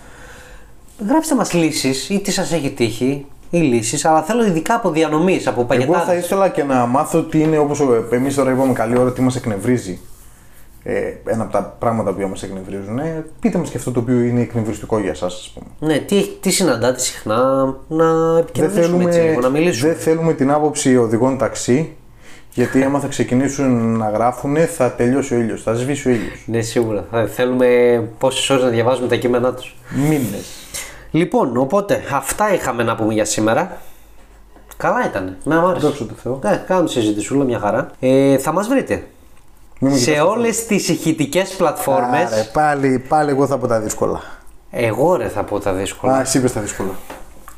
γράψτε μας λύσεις ή τι σας έχει τύχει ή λύσεις αλλά θέλω ειδικά από διανομής, από Εγώ θα παγετάδες. ήθελα και να μάθω τι είναι όπως εμείς τώρα είπαμε καλή ώρα, τι μας εκνευρίζει. Ε, ένα από τα πράγματα που μας εκνευρίζουν. Ε, πείτε μας και αυτό το οποίο είναι εκνευριστικό για εσά, ας πούμε. Ναι, τι, τι συναντάτε συχνά να Δεν επικοινωνήσουμε έτσι θέλουμε, λίγο, να μιλήσουμε. δεν θέλουμε την άποψη οδηγών ταξί, γιατί άμα θα ξεκινήσουν να γράφουν, θα τελειώσει ο ήλιος, θα σβήσει ο ήλιος. Ναι, σίγουρα. Θα θέλουμε πόσες ώρες να διαβάζουμε τα κείμενά τους. Μήνες. Λοιπόν, οπότε αυτά είχαμε να πούμε για σήμερα. Καλά ήταν. Με άρεσε. Δόξα τω Θεώ. Ναι, κάνουμε συζητησούλα μια χαρά. Ε, θα μας βρείτε Μην με σε κοιτάς. όλες τις ηχητικές πλατφόρμε. Άρε, πάλι, πάλι εγώ θα πω τα δύσκολα. Εγώ ρε θα πω τα δύσκολα. Α, εσύ είπες τα δύσκολα.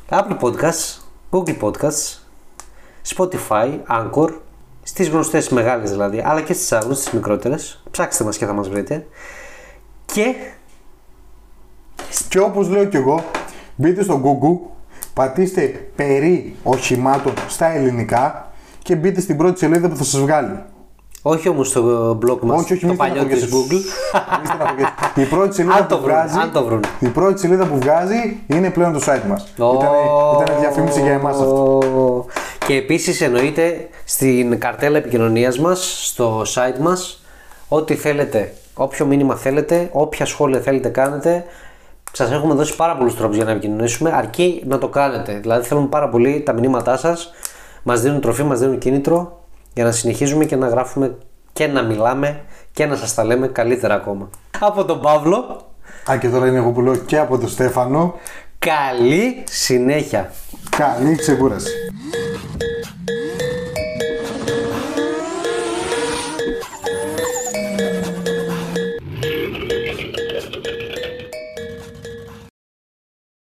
Apple Podcasts, Google Podcasts, Spotify, Anchor, στις γνωστές μεγάλες δηλαδή, αλλά και στις άγνωστες, στις μικρότερες. Ψάξτε μας και θα μας βρείτε. Και Και όπως λέω κι εγώ, μπείτε στο Google, πατήστε περί οχημάτων στα ελληνικά και μπείτε στην πρώτη σελίδα που θα σας βγάλει. Όχι όμως στο blog μας, Όχι, όχι, το μην παλιό της στεναχωριέσαι. Google. Μη στεναχωριέσαι. Η πρώτη σελίδα Αν το που βρουν, βγάζει. αν το βρουν. Η πρώτη σελίδα που βγάζει είναι πλέον το site μας. Ήταν, ήταν διαφήμιση για εμάς αυτό. Ω. Και επίσης εννοείται στην καρτέλα επικοινωνίας μας, στο site μας, ό,τι θέλετε, όποιο μήνυμα θέλετε, όποια σχόλια θέλετε κάνετε. Σας έχουμε δώσει πάρα πολλούς τρόπους για να επικοινωνήσουμε, αρκεί να το κάνετε. Δηλαδή, θέλουμε πάρα πολύ τα μηνύματά σας. Μας δίνουν τροφή, μας δίνουν κίνητρο για να συνεχίζουμε και να γράφουμε και να μιλάμε και να σας τα λέμε καλύτερα ακόμα. Από τον Παύλο, Α, και τώρα είναι εγώ που λέω και από τον Στέφανο. καλή συνέχεια. Καλή ξεκούραση.